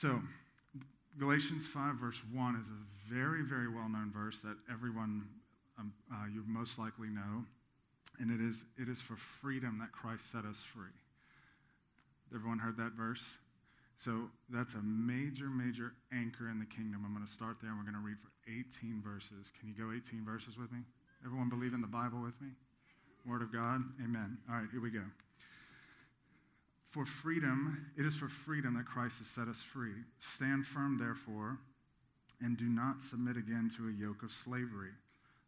So, Galatians 5, verse 1 is a very, very well known verse that everyone um, uh, you most likely know. And it is, it is for freedom that Christ set us free. Everyone heard that verse? So that's a major, major anchor in the kingdom. I'm going to start there and we're going to read for 18 verses. Can you go 18 verses with me? Everyone believe in the Bible with me? Word of God? Amen. All right, here we go. For freedom, it is for freedom that Christ has set us free. Stand firm, therefore, and do not submit again to a yoke of slavery.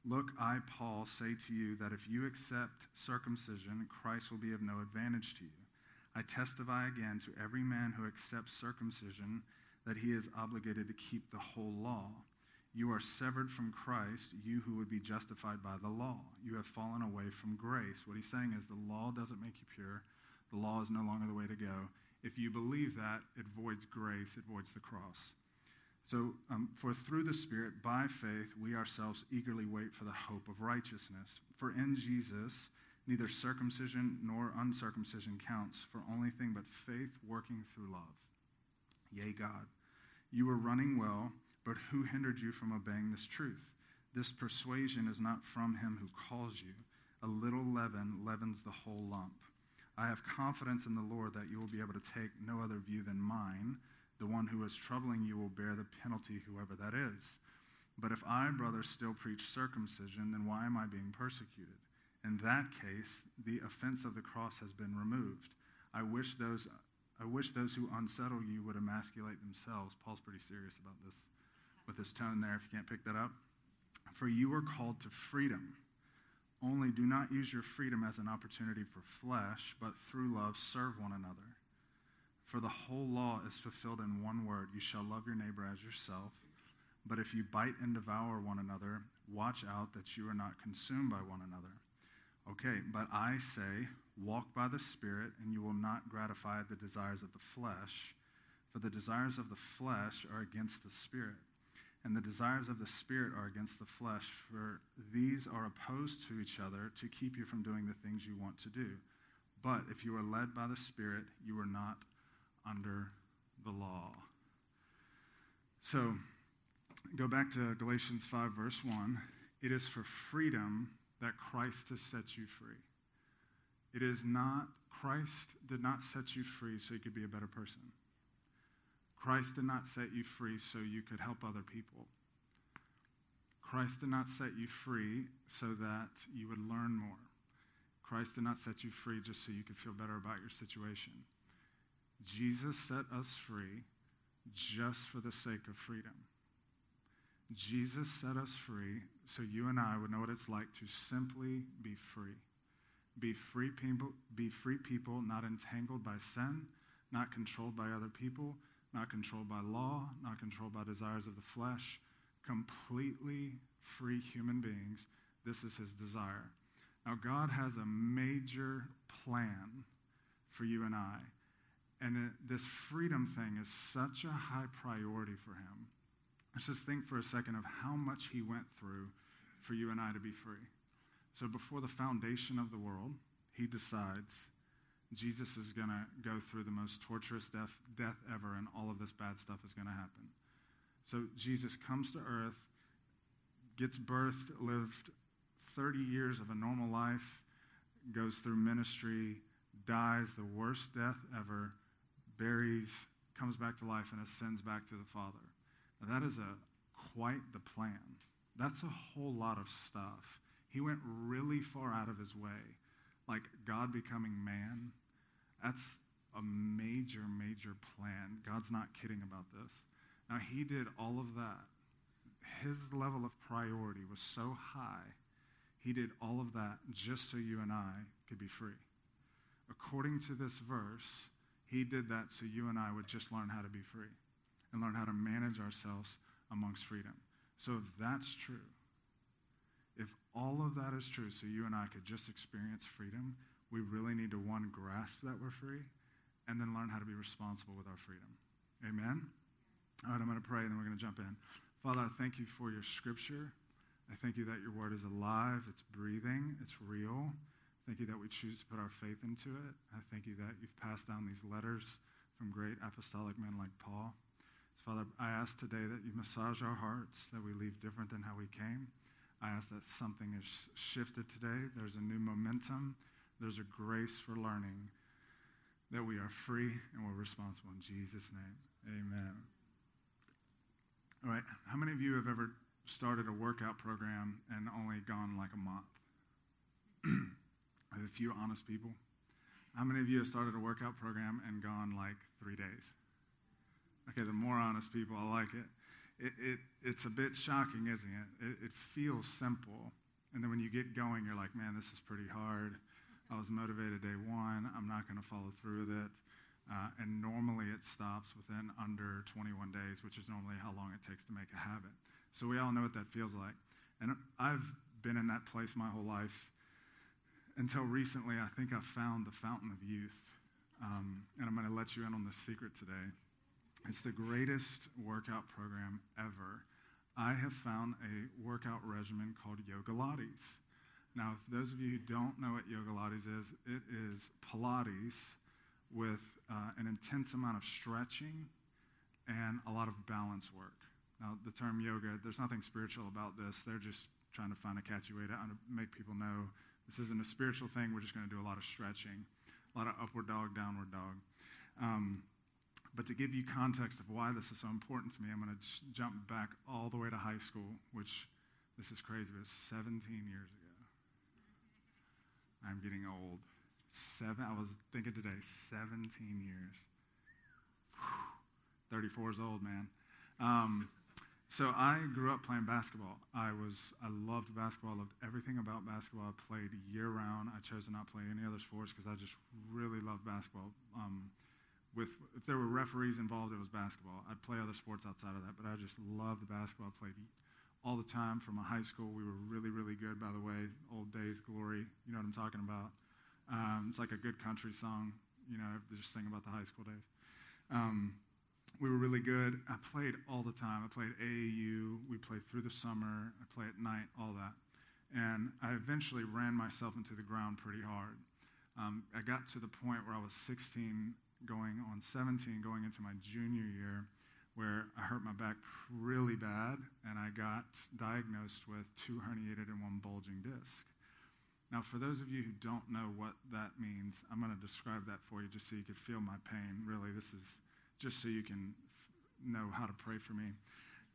Look, I, Paul, say to you that if you accept circumcision, Christ will be of no advantage to you. I testify again to every man who accepts circumcision that he is obligated to keep the whole law. You are severed from Christ, you who would be justified by the law. You have fallen away from grace. What he's saying is the law doesn't make you pure, the law is no longer the way to go. If you believe that, it voids grace, it voids the cross. So, um, for through the Spirit, by faith, we ourselves eagerly wait for the hope of righteousness. For in Jesus, Neither circumcision nor uncircumcision counts for only thing but faith working through love. Yea, God, you were running well, but who hindered you from obeying this truth? This persuasion is not from him who calls you. A little leaven leavens the whole lump. I have confidence in the Lord that you will be able to take no other view than mine. The one who is troubling you will bear the penalty, whoever that is. But if I, brother, still preach circumcision, then why am I being persecuted? In that case, the offense of the cross has been removed. I wish those, I wish those who unsettle you would emasculate themselves. Paul's pretty serious about this with his tone there, if you can't pick that up. For you are called to freedom. Only do not use your freedom as an opportunity for flesh, but through love serve one another. For the whole law is fulfilled in one word you shall love your neighbor as yourself. But if you bite and devour one another, watch out that you are not consumed by one another. Okay, but I say, walk by the Spirit, and you will not gratify the desires of the flesh. For the desires of the flesh are against the Spirit, and the desires of the Spirit are against the flesh, for these are opposed to each other to keep you from doing the things you want to do. But if you are led by the Spirit, you are not under the law. So, go back to Galatians 5, verse 1. It is for freedom that Christ has set you free. It is not, Christ did not set you free so you could be a better person. Christ did not set you free so you could help other people. Christ did not set you free so that you would learn more. Christ did not set you free just so you could feel better about your situation. Jesus set us free just for the sake of freedom. Jesus set us free so you and I would know what it's like to simply be free. Be free people, be free people not entangled by sin, not controlled by other people, not controlled by law, not controlled by desires of the flesh, completely free human beings. This is his desire. Now, God has a major plan for you and I. And it, this freedom thing is such a high priority for him Let's just think for a second of how much he went through for you and I to be free. So before the foundation of the world, he decides Jesus is going to go through the most torturous death, death ever, and all of this bad stuff is going to happen. So Jesus comes to earth, gets birthed, lived 30 years of a normal life, goes through ministry, dies the worst death ever, buries, comes back to life, and ascends back to the Father. Now, that is a quite the plan. That's a whole lot of stuff. He went really far out of his way. Like God becoming man, that's a major, major plan. God's not kidding about this. Now, he did all of that. His level of priority was so high, he did all of that just so you and I could be free. According to this verse, he did that so you and I would just learn how to be free and learn how to manage ourselves amongst freedom. So if that's true, if all of that is true, so you and I could just experience freedom, we really need to, one, grasp that we're free, and then learn how to be responsible with our freedom. Amen? All right, I'm going to pray, and then we're going to jump in. Father, I thank you for your scripture. I thank you that your word is alive, it's breathing, it's real. Thank you that we choose to put our faith into it. I thank you that you've passed down these letters from great apostolic men like Paul. So, Father, I ask today that you massage our hearts, that we leave different than how we came. I ask that something is shifted today. There's a new momentum. There's a grace for learning that we are free and we're responsible. In Jesus' name, amen. All right, how many of you have ever started a workout program and only gone like a month? I have a few honest people. How many of you have started a workout program and gone like three days? Okay, the more honest people, I like it. It, it. It's a bit shocking, isn't it? it? It feels simple. And then when you get going, you're like, man, this is pretty hard. I was motivated day one. I'm not going to follow through with it. Uh, and normally it stops within under 21 days, which is normally how long it takes to make a habit. So we all know what that feels like. And I've been in that place my whole life until recently. I think I found the fountain of youth. Um, and I'm going to let you in on the secret today. It's the greatest workout program ever. I have found a workout regimen called Yogalates. Now, for those of you who don't know what Yogalates is, it is Pilates with uh, an intense amount of stretching and a lot of balance work. Now, the term yoga, there's nothing spiritual about this. They're just trying to find a catchy way to make people know this isn't a spiritual thing. We're just going to do a lot of stretching, a lot of upward dog, downward dog. Um, but to give you context of why this is so important to me, I'm going to jump back all the way to high school, which this is crazy, but it's 17 years ago. I'm getting old. Seven, I was thinking today, 17 years. Whew, 34 is old, man. Um, so I grew up playing basketball. I was I loved basketball. I loved everything about basketball. I played year round. I chose to not play any other sports because I just really loved basketball. Um, with if there were referees involved, it was basketball. I'd play other sports outside of that, but I just loved basketball. I played all the time from a high school. We were really, really good, by the way. Old days, glory. You know what I'm talking about. Um, it's like a good country song. You know, just sing about the high school days. Um, we were really good. I played all the time. I played AAU. We played through the summer. I played at night, all that. And I eventually ran myself into the ground pretty hard. Um, I got to the point where I was 16, going on 17, going into my junior year, where I hurt my back really bad, and I got diagnosed with two herniated and one bulging disc. Now, for those of you who don't know what that means, I'm going to describe that for you just so you can feel my pain. Really, this is just so you can f- know how to pray for me.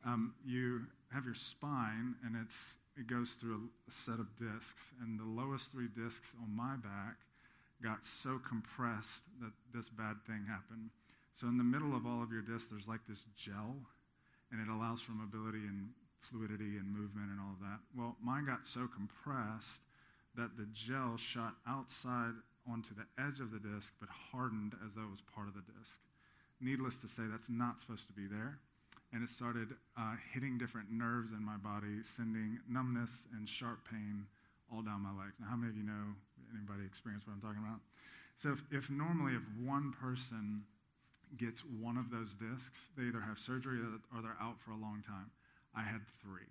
Um, you have your spine, and it's, it goes through a, a set of discs, and the lowest three discs on my back got so compressed that this bad thing happened. So, in the middle of all of your discs, there's like this gel, and it allows for mobility and fluidity and movement and all of that. Well, mine got so compressed that the gel shot outside onto the edge of the disc but hardened as though it was part of the disc. Needless to say, that's not supposed to be there. And it started uh, hitting different nerves in my body, sending numbness and sharp pain all down my legs. Now, how many of you know, anybody experience what I'm talking about? So, if, if normally if one person gets one of those discs, they either have surgery or they're out for a long time. I had three.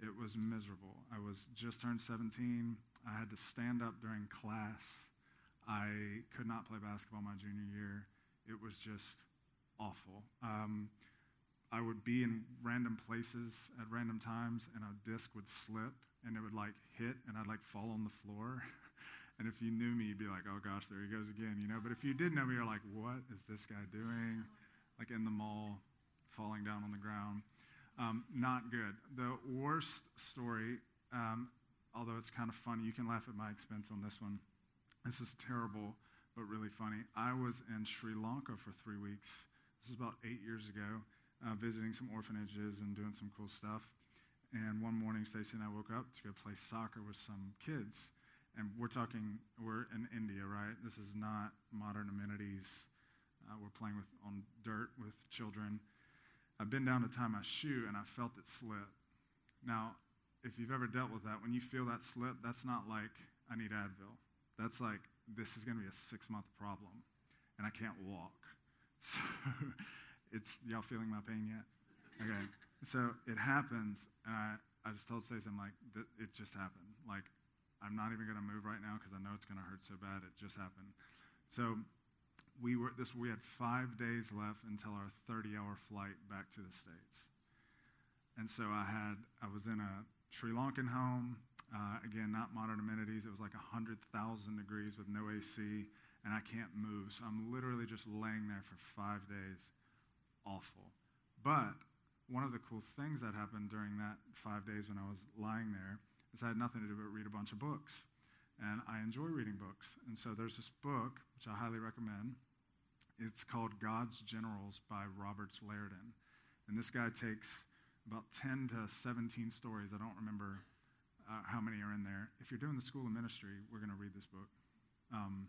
It was miserable. I was just turned 17. I had to stand up during class. I could not play basketball my junior year. It was just awful. Um, I would be in random places at random times, and a disc would slip, and it would like hit, and I'd like fall on the floor. and if you knew me, you'd be like, "Oh gosh, there he goes again," you know. But if you did know me, you're like, "What is this guy doing?" Like in the mall, falling down on the ground. Um, not good. The worst story um, although it's kind of funny. You can laugh at my expense on this one. This is terrible, but really funny. I was in Sri Lanka for three weeks. This is about eight years ago, uh, visiting some orphanages and doing some cool stuff. And one morning, Stacy and I woke up to go play soccer with some kids. And we're talking, we're in India, right? This is not modern amenities. Uh, we're playing with on dirt with children. I've been down to tie my shoe and I felt it slip. Now, if you've ever dealt with that, when you feel that slip, that's not like, I need Advil. That's like, this is going to be a six month problem, and I can't walk. So it's, y'all feeling my pain yet? Okay. So it happens, and I, I just told Stacey, I'm like, it just happened. Like, I'm not even going to move right now because I know it's going to hurt so bad. It just happened. So we were this we had five days left until our 30-hour flight back to the states. And so I had I was in a Sri Lankan home. Uh, again, not modern amenities. It was like 100,000 degrees with no AC, and I can't move. So I'm literally just laying there for five days. Awful. But one of the cool things that happened during that five days when I was lying there is I had nothing to do but read a bunch of books. And I enjoy reading books. And so there's this book, which I highly recommend. It's called God's Generals by Roberts Liardon. And this guy takes about 10 to 17 stories. I don't remember uh, how many are in there. If you're doing the School of Ministry, we're going to read this book. Um,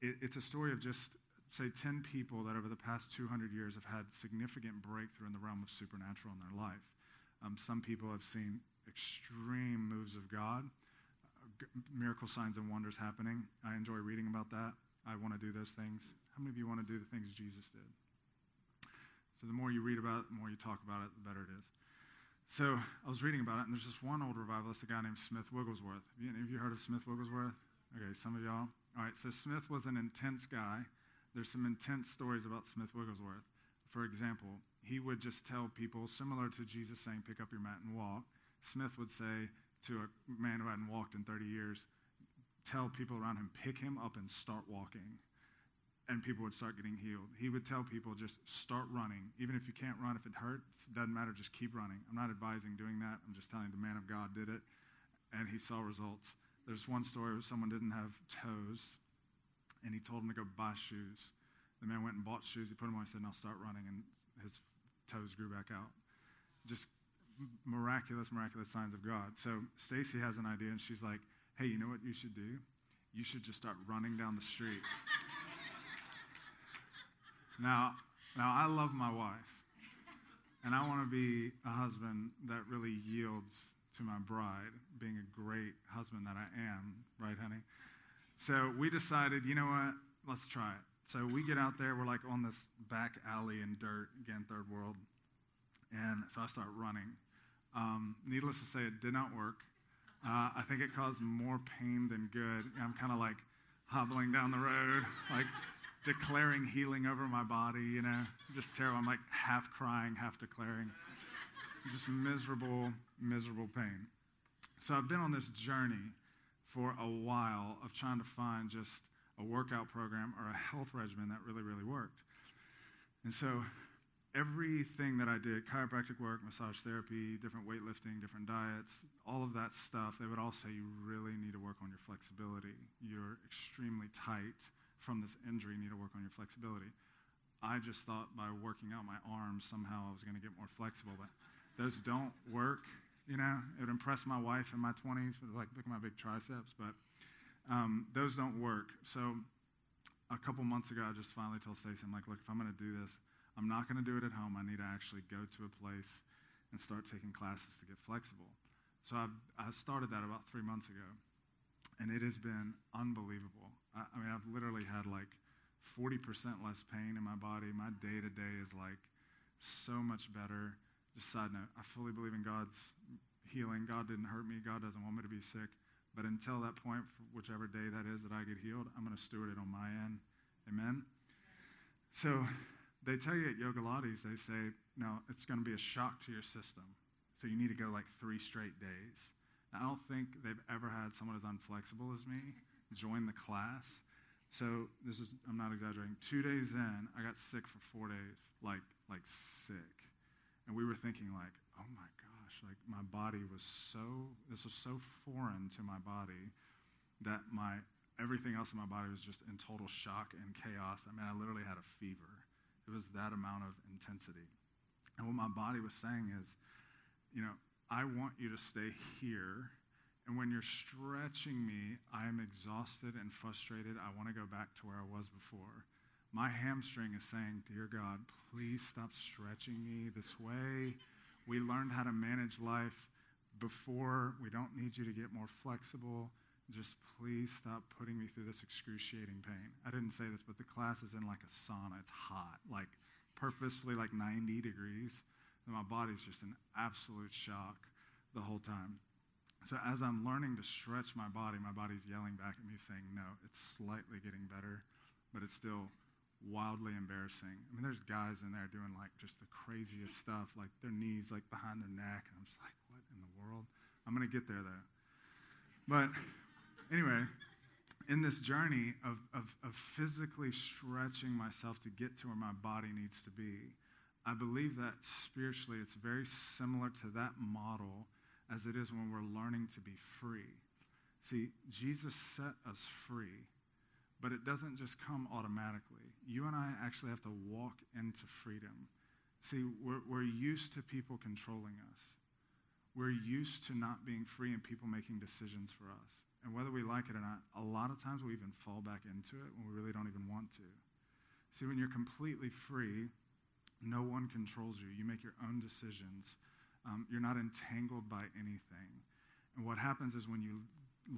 it, it's a story of just, say, 10 people that over the past 200 years have had significant breakthrough in the realm of supernatural in their life. Um, some people have seen extreme moves of God, miracle signs and wonders happening. I enjoy reading about that. I want to do those things. How many of you want to do the things Jesus did? So the more you read about it, the more you talk about it, the better it is. So I was reading about it, and there's this one old revivalist, a guy named Smith Wigglesworth. Have you, have you heard of Smith Wigglesworth? Okay, some of y'all. All right, so Smith was an intense guy. There's some intense stories about Smith Wigglesworth. For example, he would just tell people, similar to Jesus saying, pick up your mat and walk, Smith would say to a man who hadn't walked in 30 years, tell people around him, pick him up and start walking and people would start getting healed. He would tell people just start running. Even if you can't run, if it hurts, doesn't matter, just keep running. I'm not advising doing that. I'm just telling the man of God did it, and he saw results. There's one story where someone didn't have toes, and he told him to go buy shoes. The man went and bought shoes. He put them on. He said, "Now start running," and his toes grew back out. Just miraculous, miraculous signs of God. So Stacy has an idea, and she's like, "Hey, you know what you should do? You should just start running down the street." Now, now I love my wife, and I want to be a husband that really yields to my bride, being a great husband that I am, right, honey? So we decided, you know what? Let's try it. So we get out there. We're like on this back alley in dirt, again, third world, and so I start running. Um, needless to say, it did not work. Uh, I think it caused more pain than good. I'm kind of like hobbling down the road, like declaring healing over my body, you know, just terrible. I'm like half crying, half declaring. Just miserable, miserable pain. So I've been on this journey for a while of trying to find just a workout program or a health regimen that really, really worked. And so everything that I did chiropractic work, massage therapy, different weightlifting, different diets, all of that stuff they would all say you really need to work on your flexibility. You're extremely tight from this injury, you need to work on your flexibility. I just thought by working out my arms, somehow I was going to get more flexible. But those don't work, you know. It would impress my wife in my 20s, with like, look at my big triceps, but um, those don't work. So a couple months ago, I just finally told Stacey, I'm like, look, if I'm going to do this, I'm not going to do it at home. I need to actually go to a place and start taking classes to get flexible. So I, I started that about three months ago, and it has been unbelievable. I, I mean, I've literally had like 40% less pain in my body. My day to day is like so much better. Just side note, I fully believe in God's healing. God didn't hurt me. God doesn't want me to be sick. But until that point, whichever day that is that I get healed, I'm going to steward it on my end. Amen? So they tell you at Yogalates, they say, no, it's going to be a shock to your system. So you need to go like three straight days. Now, I don't think they've ever had someone as unflexible as me join the class. So this is I'm not exaggerating. Two days in, I got sick for four days, like like sick, and we were thinking like, oh my gosh, like my body was so this was so foreign to my body that my everything else in my body was just in total shock and chaos. I mean, I literally had a fever. It was that amount of intensity, and what my body was saying is, you know, I want you to stay here and when you're stretching me, I am exhausted and frustrated. I want to go back to where I was before. My hamstring is saying, Dear God, please stop stretching me this way. We learned how to manage life before. We don't need you to get more flexible. Just please stop putting me through this excruciating pain. I didn't say this, but the class is in like a sauna. It's hot, like purposefully like 90 degrees. And my body's just in absolute shock the whole time. So as I'm learning to stretch my body, my body's yelling back at me saying, no, it's slightly getting better, but it's still wildly embarrassing. I mean, there's guys in there doing like just the craziest stuff, like their knees like behind their neck, and I'm just like, what in the world? I'm gonna get there though. But anyway, in this journey of, of, of physically stretching myself to get to where my body needs to be, I believe that spiritually it's very similar to that model as it is when we're learning to be free. See, Jesus set us free, but it doesn't just come automatically. You and I actually have to walk into freedom. See, we're, we're used to people controlling us. We're used to not being free and people making decisions for us. And whether we like it or not, a lot of times we even fall back into it when we really don't even want to. See, when you're completely free, no one controls you. You make your own decisions. Um, you're not entangled by anything. And what happens is when you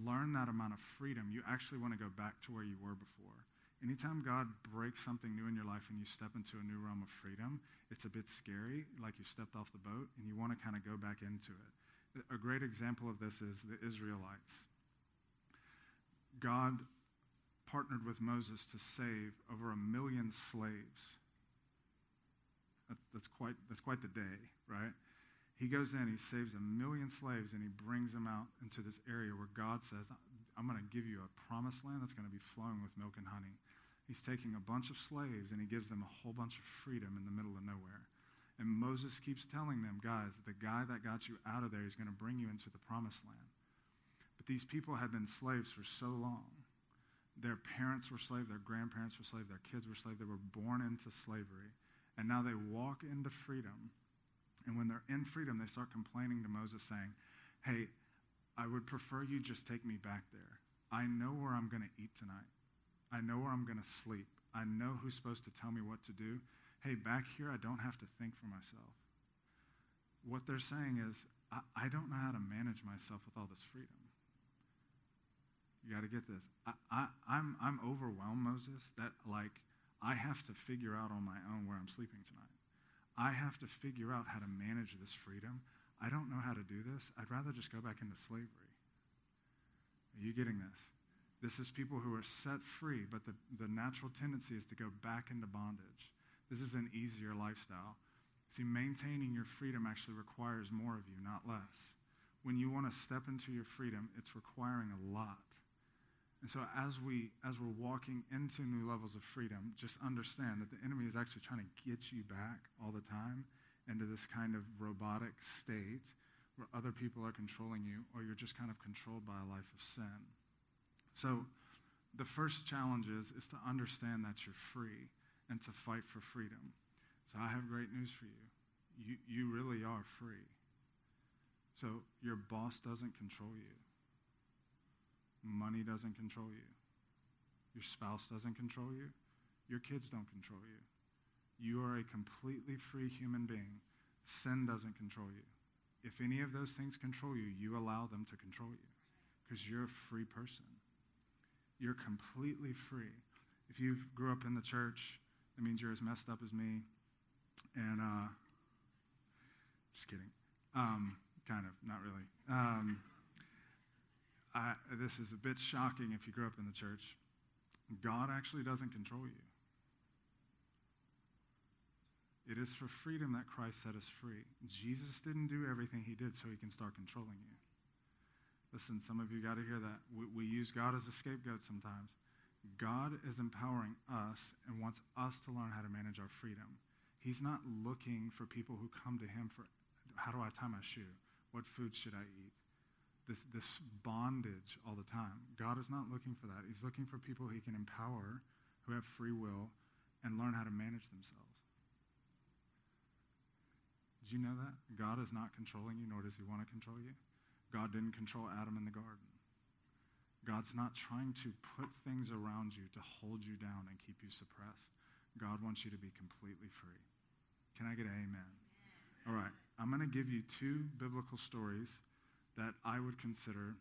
learn that amount of freedom, you actually want to go back to where you were before. Anytime God breaks something new in your life and you step into a new realm of freedom, it's a bit scary, like you stepped off the boat, and you want to kind of go back into it. A great example of this is the Israelites. God partnered with Moses to save over a million slaves. That's, that's, quite, that's quite the day, right? He goes in, he saves a million slaves, and he brings them out into this area where God says, I'm going to give you a promised land that's going to be flowing with milk and honey. He's taking a bunch of slaves and he gives them a whole bunch of freedom in the middle of nowhere. And Moses keeps telling them, guys, the guy that got you out of there is going to bring you into the promised land. These people had been slaves for so long. Their parents were slaves, their grandparents were slaves, their kids were slaves. They were born into slavery. And now they walk into freedom. And when they're in freedom, they start complaining to Moses, saying, Hey, I would prefer you just take me back there. I know where I'm going to eat tonight. I know where I'm going to sleep. I know who's supposed to tell me what to do. Hey, back here, I don't have to think for myself. What they're saying is, I, I don't know how to manage myself with all this freedom. You got to get this. I, I, I'm, I'm overwhelmed, Moses, that like I have to figure out on my own where I'm sleeping tonight. I have to figure out how to manage this freedom. I don't know how to do this. I'd rather just go back into slavery. Are you getting this? This is people who are set free, but the, the natural tendency is to go back into bondage. This is an easier lifestyle. See, maintaining your freedom actually requires more of you, not less. When you want to step into your freedom, it's requiring a lot. And so as we as we're walking into new levels of freedom, just understand that the enemy is actually trying to get you back all the time into this kind of robotic state where other people are controlling you or you're just kind of controlled by a life of sin. So the first challenge is, is to understand that you're free and to fight for freedom. So I have great news for you. You, you really are free. So your boss doesn't control you. Money doesn't control you. Your spouse doesn't control you. Your kids don't control you. You are a completely free human being. Sin doesn't control you. If any of those things control you, you allow them to control you because you're a free person. You're completely free. If you grew up in the church, that means you're as messed up as me. And, uh, just kidding. Um, kind of, not really. Um, I, this is a bit shocking if you grew up in the church. God actually doesn't control you. It is for freedom that Christ set us free. Jesus didn't do everything he did so he can start controlling you. Listen, some of you got to hear that. We, we use God as a scapegoat sometimes. God is empowering us and wants us to learn how to manage our freedom. He's not looking for people who come to him for how do I tie my shoe? What food should I eat? This, this bondage all the time. God is not looking for that. He's looking for people he can empower who have free will and learn how to manage themselves. Did you know that? God is not controlling you, nor does he want to control you. God didn't control Adam in the garden. God's not trying to put things around you to hold you down and keep you suppressed. God wants you to be completely free. Can I get an amen? All right. I'm going to give you two biblical stories that I would consider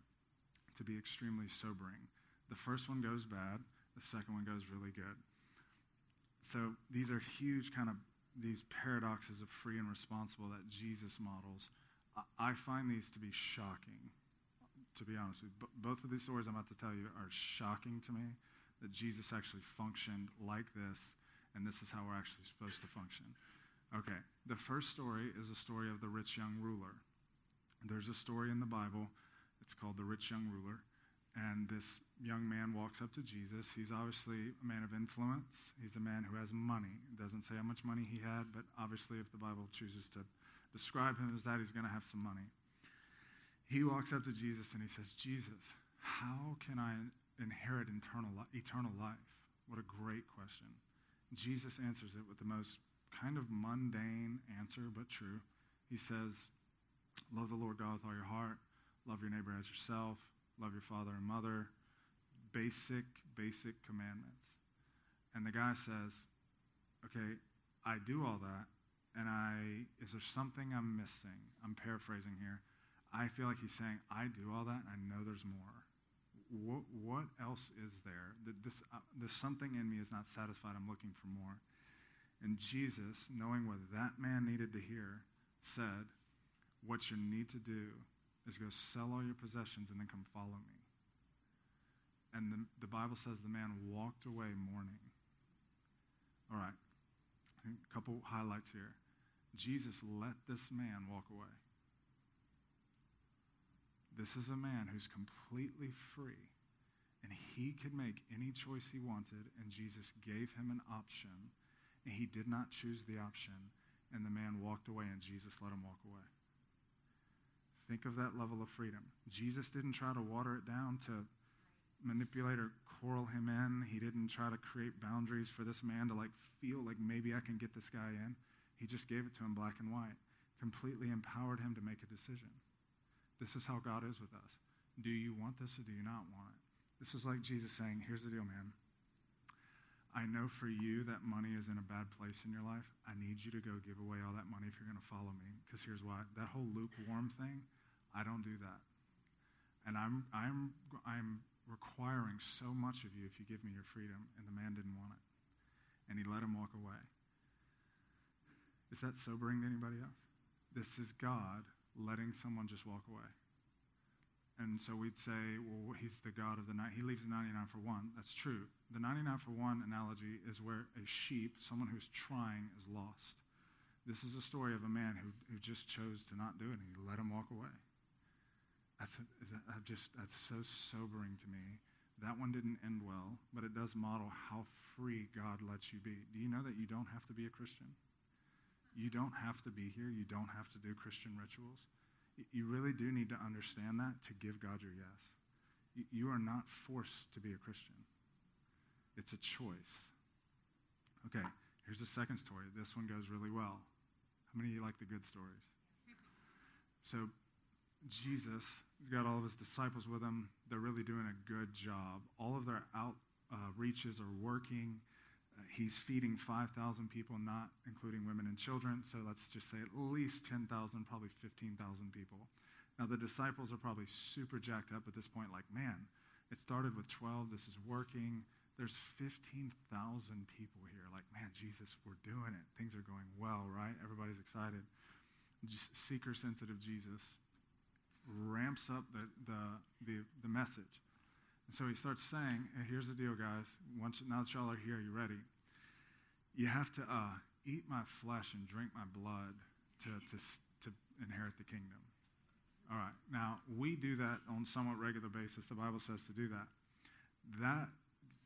to be extremely sobering. The first one goes bad, the second one goes really good. So these are huge kind of these paradoxes of free and responsible that Jesus models. I find these to be shocking, to be honest with you. Both of these stories I'm about to tell you are shocking to me that Jesus actually functioned like this and this is how we're actually supposed to function. Okay, the first story is a story of the rich young ruler. There's a story in the Bible, it's called The Rich Young Ruler, and this young man walks up to Jesus. He's obviously a man of influence. He's a man who has money. It doesn't say how much money he had, but obviously, if the Bible chooses to describe him as that, he's going to have some money. He walks up to Jesus and he says, Jesus, how can I inherit eternal, eternal life? What a great question. Jesus answers it with the most kind of mundane answer, but true. He says, Love the Lord God with all your heart, love your neighbor as yourself, love your father and mother. Basic, basic commandments. And the guy says, Okay, I do all that, and I is there something I'm missing? I'm paraphrasing here. I feel like he's saying, I do all that, and I know there's more. What, what else is there? This, uh, there's something in me is not satisfied. I'm looking for more. And Jesus, knowing what that man needed to hear, said, What you need to do is go sell all your possessions and then come follow me. And the, the Bible says the man walked away mourning. All right, a couple highlights here. Jesus let this man walk away. This is a man who's completely free, and he could make any choice he wanted, and Jesus gave him an option, and he did not choose the option, and the man walked away, and Jesus let him walk away. Think of that level of freedom. Jesus didn't try to water it down to manipulate or coral him in. He didn't try to create boundaries for this man to like feel like maybe I can get this guy in. He just gave it to him black and white, completely empowered him to make a decision. This is how God is with us. Do you want this or do you not want it? This is like Jesus saying, Here's the deal, man. I know for you that money is in a bad place in your life. I need you to go give away all that money if you're going to follow me. Because here's why that whole lukewarm thing, I don't do that. And I'm, I'm, I'm requiring so much of you if you give me your freedom. And the man didn't want it. And he let him walk away. Is that sobering to anybody else? This is God letting someone just walk away. And so we'd say, well, he's the God of the night. He leaves the 99 for one. That's true. The 99 for one analogy is where a sheep, someone who's trying, is lost. This is a story of a man who, who just chose to not do it, and he let him walk away. That's, that, just, that's so sobering to me. That one didn't end well, but it does model how free God lets you be. Do you know that you don't have to be a Christian? You don't have to be here. You don't have to do Christian rituals. You really do need to understand that to give God your yes. You are not forced to be a Christian. It's a choice. Okay, here's the second story. This one goes really well. How many of you like the good stories? So, Jesus has got all of his disciples with him. They're really doing a good job. All of their outreaches uh, are working he's feeding 5,000 people, not including women and children. So let's just say at least 10,000, probably 15,000 people. Now, the disciples are probably super jacked up at this point, like, man, it started with 12. This is working. There's 15,000 people here. Like, man, Jesus, we're doing it. Things are going well, right? Everybody's excited. Just seeker sensitive Jesus ramps up the, the, the, the message. And so he starts saying, hey, here's the deal, guys. Once, now that y'all are here, you ready? You have to uh, eat my flesh and drink my blood to, to, to inherit the kingdom. All right. Now, we do that on somewhat regular basis. The Bible says to do that. That,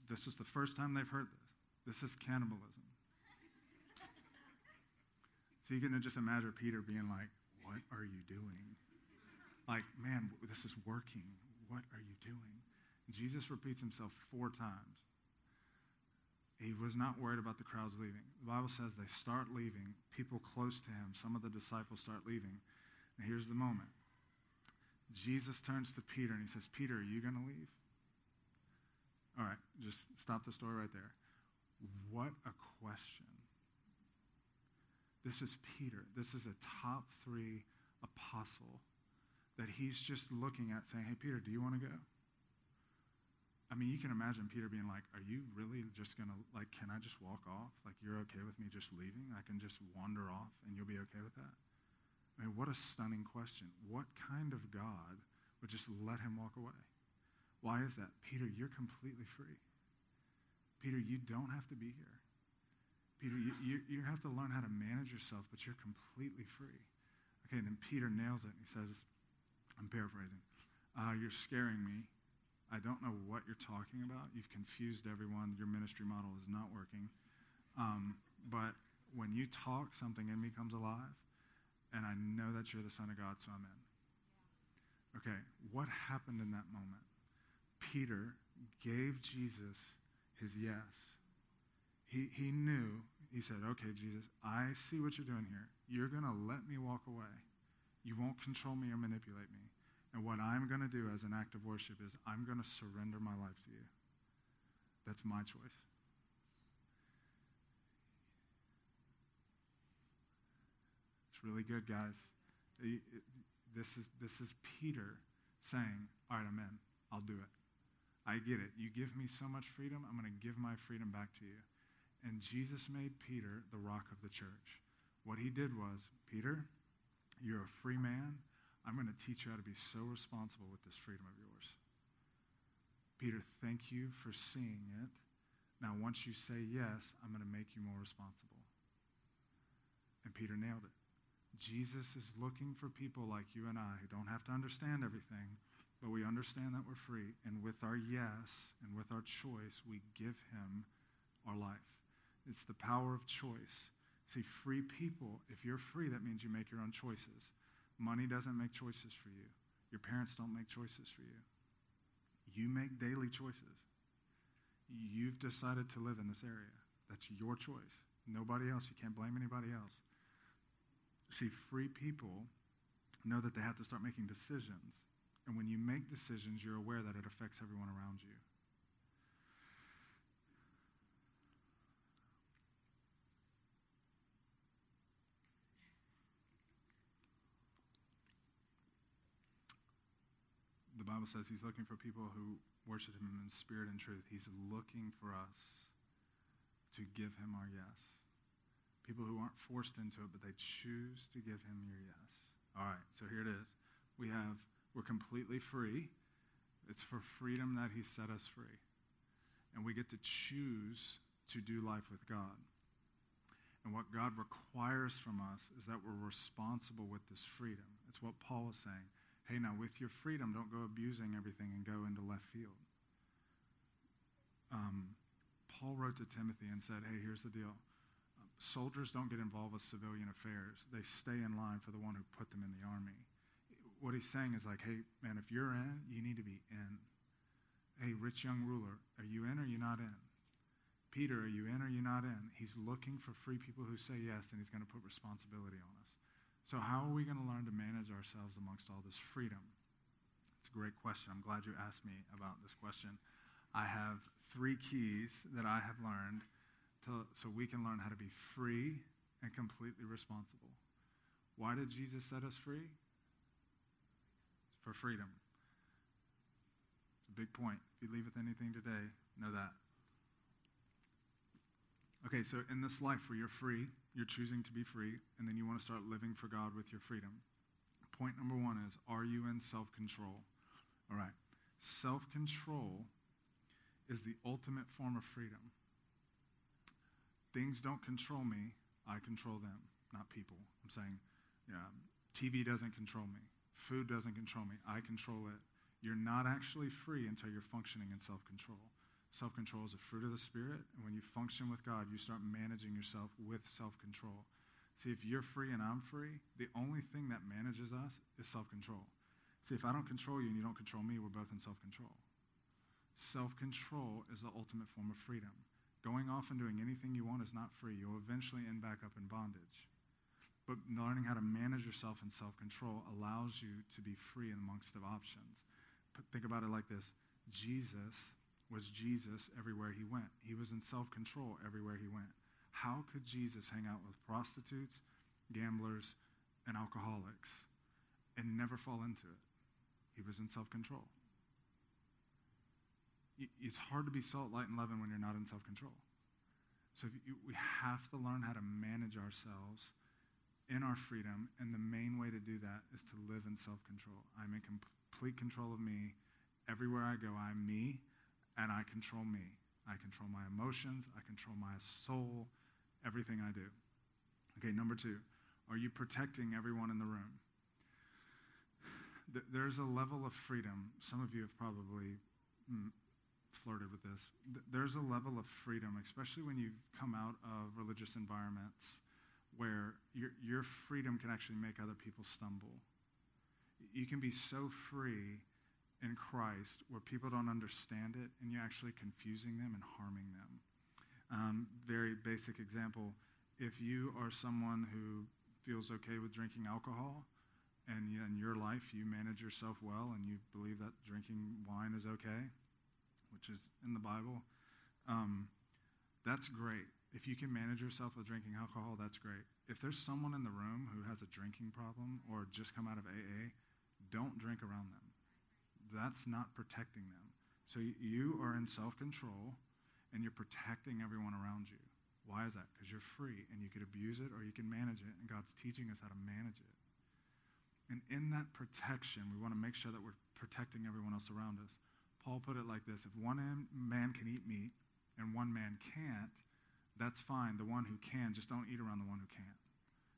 this is the first time they've heard this. This is cannibalism. So you can just imagine Peter being like, What are you doing? Like, man, this is working. What are you doing? Jesus repeats himself four times. He was not worried about the crowds leaving. The Bible says they start leaving. People close to him, some of the disciples start leaving. And here's the moment Jesus turns to Peter and he says, Peter, are you going to leave? All right, just stop the story right there. What a question. This is Peter. This is a top three apostle that he's just looking at saying, Hey, Peter, do you want to go? I mean, you can imagine Peter being like, Are you really just going to, like, can I just walk off? Like, you're okay with me just leaving? I can just wander off and you'll be okay with that? I mean, what a stunning question. What kind of God would just let him walk away? Why is that? Peter, you're completely free. Peter, you don't have to be here. Peter, you, you, you have to learn how to manage yourself, but you're completely free. Okay, and then Peter nails it. He says, I'm paraphrasing, uh, You're scaring me. I don't know what you're talking about. You've confused everyone. Your ministry model is not working. Um, but when you talk, something in me comes alive, and I know that you're the Son of God, so I'm in. Okay, what happened in that moment? Peter gave Jesus his yes. He, he knew, he said, okay, Jesus, I see what you're doing here. You're going to let me walk away. You won't control me or manipulate me. And what I'm going to do as an act of worship is I'm going to surrender my life to you. That's my choice. It's really good, guys. This is, this is Peter saying, All right, I'm in. I'll do it. I get it. You give me so much freedom, I'm going to give my freedom back to you. And Jesus made Peter the rock of the church. What he did was, Peter, you're a free man. I'm going to teach you how to be so responsible with this freedom of yours. Peter, thank you for seeing it. Now, once you say yes, I'm going to make you more responsible. And Peter nailed it. Jesus is looking for people like you and I who don't have to understand everything, but we understand that we're free. And with our yes and with our choice, we give him our life. It's the power of choice. See, free people, if you're free, that means you make your own choices. Money doesn't make choices for you. Your parents don't make choices for you. You make daily choices. You've decided to live in this area. That's your choice. Nobody else. You can't blame anybody else. See, free people know that they have to start making decisions. And when you make decisions, you're aware that it affects everyone around you. The Bible says he's looking for people who worship him in spirit and truth. He's looking for us to give him our yes. People who aren't forced into it, but they choose to give him your yes. All right, so here it is. We have, we're completely free. It's for freedom that he set us free. And we get to choose to do life with God. And what God requires from us is that we're responsible with this freedom. It's what Paul is saying. Hey, now with your freedom, don't go abusing everything and go into left field. Um, Paul wrote to Timothy and said, hey, here's the deal soldiers don't get involved with civilian affairs. They stay in line for the one who put them in the army. What he's saying is like, hey, man, if you're in, you need to be in. Hey, rich young ruler, are you in or are you not in? Peter, are you in or are you not in? He's looking for free people who say yes, and he's going to put responsibility on us. So, how are we going to learn to manage ourselves amongst all this freedom? It's a great question. I'm glad you asked me about this question. I have three keys that I have learned to, so we can learn how to be free and completely responsible. Why did Jesus set us free? For freedom. It's a big point. If you leave with anything today, know that. Okay, so in this life where you're free, you're choosing to be free, and then you want to start living for God with your freedom. Point number one is Are you in self control? All right. Self control is the ultimate form of freedom. Things don't control me, I control them, not people. I'm saying, yeah, TV doesn't control me. Food doesn't control me. I control it. You're not actually free until you're functioning in self control. Self control is a fruit of the Spirit, and when you function with God, you start managing yourself with self control. See, if you're free and I'm free, the only thing that manages us is self control. See, if I don't control you and you don't control me, we're both in self control. Self control is the ultimate form of freedom. Going off and doing anything you want is not free. You'll eventually end back up in bondage. But learning how to manage yourself in self control allows you to be free in amongst of options. But Think about it like this Jesus was Jesus everywhere he went, he was in self control everywhere he went. How could Jesus hang out with prostitutes, gamblers, and alcoholics and never fall into it? He was in self control it's hard to be salt, light, and leaven when you're not in self control. So you, we have to learn how to manage ourselves in our freedom, and the main way to do that is to live in self control. I'm in complete control of me. Everywhere I go, I'm me, and I control me. I control my emotions, I control my soul, everything I do. Okay, number two, are you protecting everyone in the room? There's a level of freedom. Some of you have probably mm, flirted with this. There's a level of freedom, especially when you come out of religious environments, where your, your freedom can actually make other people stumble. You can be so free in Christ where people don't understand it and you're actually confusing them and harming them. Um, very basic example if you are someone who feels okay with drinking alcohol and in your life you manage yourself well and you believe that drinking wine is okay, which is in the Bible, um, that's great. If you can manage yourself with drinking alcohol, that's great. If there's someone in the room who has a drinking problem or just come out of AA, don't drink around them that's not protecting them. So you are in self control and you're protecting everyone around you. Why is that? Because you're free and you could abuse it or you can manage it, and God's teaching us how to manage it. And in that protection, we want to make sure that we're protecting everyone else around us. Paul put it like this if one man can eat meat and one man can't, that's fine. The one who can, just don't eat around the one who can't.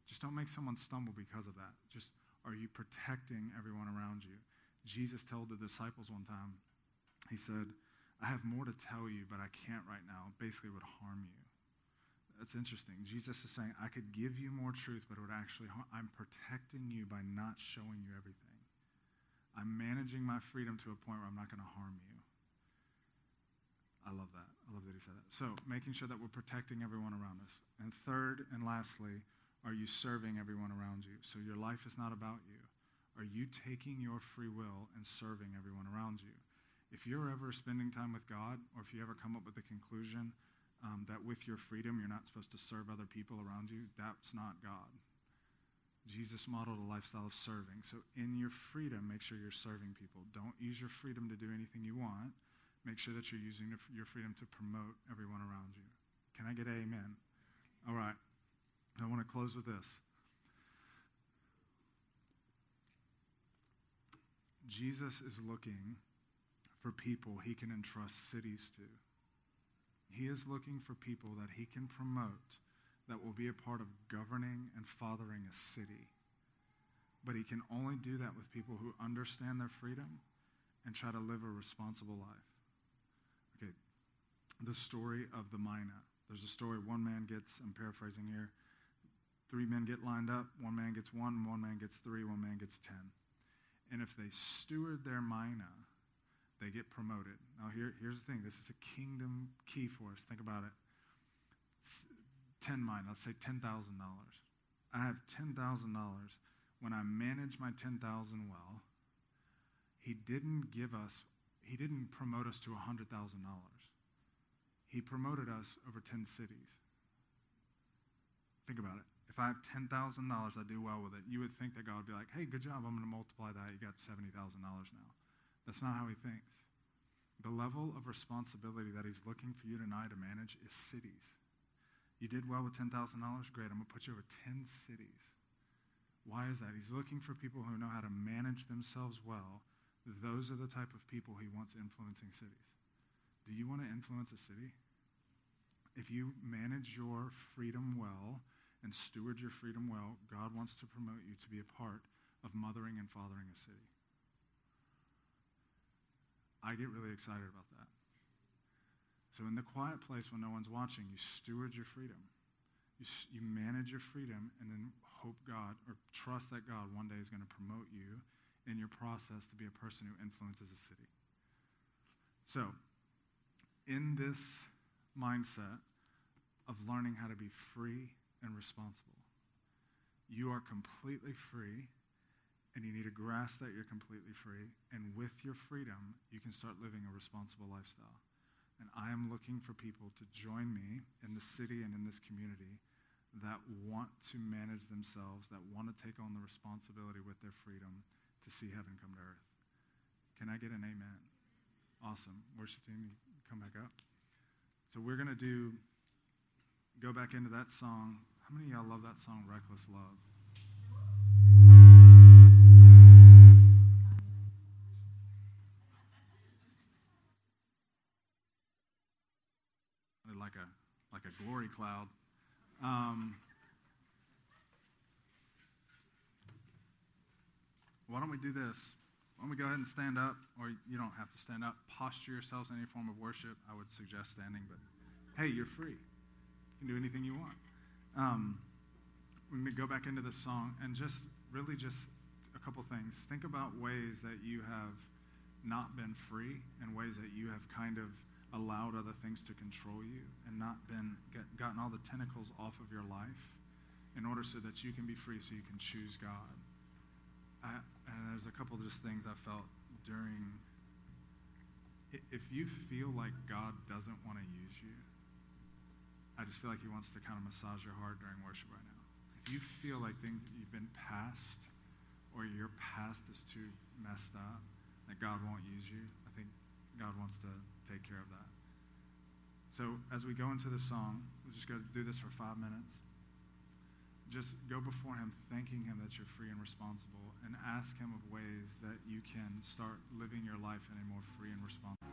Just don't make someone stumble because of that. Just are you protecting everyone around you? Jesus told the disciples one time, he said, I have more to tell you, but I can't right now. Basically, would harm you. That's interesting. Jesus is saying, I could give you more truth, but it would actually harm. I'm protecting you by not showing you everything. I'm managing my freedom to a point where I'm not going to harm you. I love that. I love that he said that. So, making sure that we're protecting everyone around us. And third and lastly, are you serving everyone around you? So, your life is not about you. Are you taking your free will and serving everyone around you? If you're ever spending time with God, or if you ever come up with the conclusion um, that with your freedom you're not supposed to serve other people around you, that's not God. Jesus modeled a lifestyle of serving. So in your freedom, make sure you're serving people. Don't use your freedom to do anything you want. Make sure that you're using your freedom to promote everyone around you. Can I get amen? All right. I want to close with this. Jesus is looking for people he can entrust cities to. He is looking for people that he can promote that will be a part of governing and fathering a city. But he can only do that with people who understand their freedom and try to live a responsible life. Okay, the story of the mina. There's a story one man gets, I'm paraphrasing here, three men get lined up, one man gets one, one man gets three, one man gets ten. And if they steward their mina, they get promoted. Now, here, here's the thing this is a kingdom key for us. Think about it 10 mina, let's say $10,000. I have $10,000. When I manage my 10,000 well, he didn't give us, he didn't promote us to $100,000. He promoted us over 10 cities. Think about it if I have $10,000, I do well with it. You would think that God would be like, hey, good job. I'm going to multiply that. You got $70,000 now. That's not how he thinks. The level of responsibility that he's looking for you and I to manage is cities. You did well with $10,000? Great. I'm going to put you over 10 cities. Why is that? He's looking for people who know how to manage themselves well. Those are the type of people he wants influencing cities. Do you want to influence a city? If you manage your freedom well, and steward your freedom well, God wants to promote you to be a part of mothering and fathering a city. I get really excited about that. So, in the quiet place when no one's watching, you steward your freedom. You, you manage your freedom and then hope God or trust that God one day is going to promote you in your process to be a person who influences a city. So, in this mindset of learning how to be free and responsible. You are completely free, and you need to grasp that you're completely free. And with your freedom, you can start living a responsible lifestyle. And I am looking for people to join me in the city and in this community that want to manage themselves, that want to take on the responsibility with their freedom to see heaven come to earth. Can I get an amen? Awesome. Worship team, come back up. So we're going to do, go back into that song. How many y'all love that song, Reckless Love? Like a, like a glory cloud. Um, why don't we do this? Why don't we go ahead and stand up? Or you don't have to stand up. Posture yourselves in any form of worship. I would suggest standing, but hey, you're free. You can do anything you want. Um, we may go back into this song and just really just a couple things. Think about ways that you have not been free and ways that you have kind of allowed other things to control you and not been get, gotten all the tentacles off of your life in order so that you can be free so you can choose God. I, and there's a couple of just things I felt during. If you feel like God doesn't want to use you, I just feel like He wants to kind of massage your heart during worship right now. If you feel like things that you've been past or your past is too messed up, that God won't use you, I think God wants to take care of that. So as we go into the song, we'll just go do this for five minutes. Just go before Him, thanking Him that you're free and responsible, and ask Him of ways that you can start living your life in a more free and responsible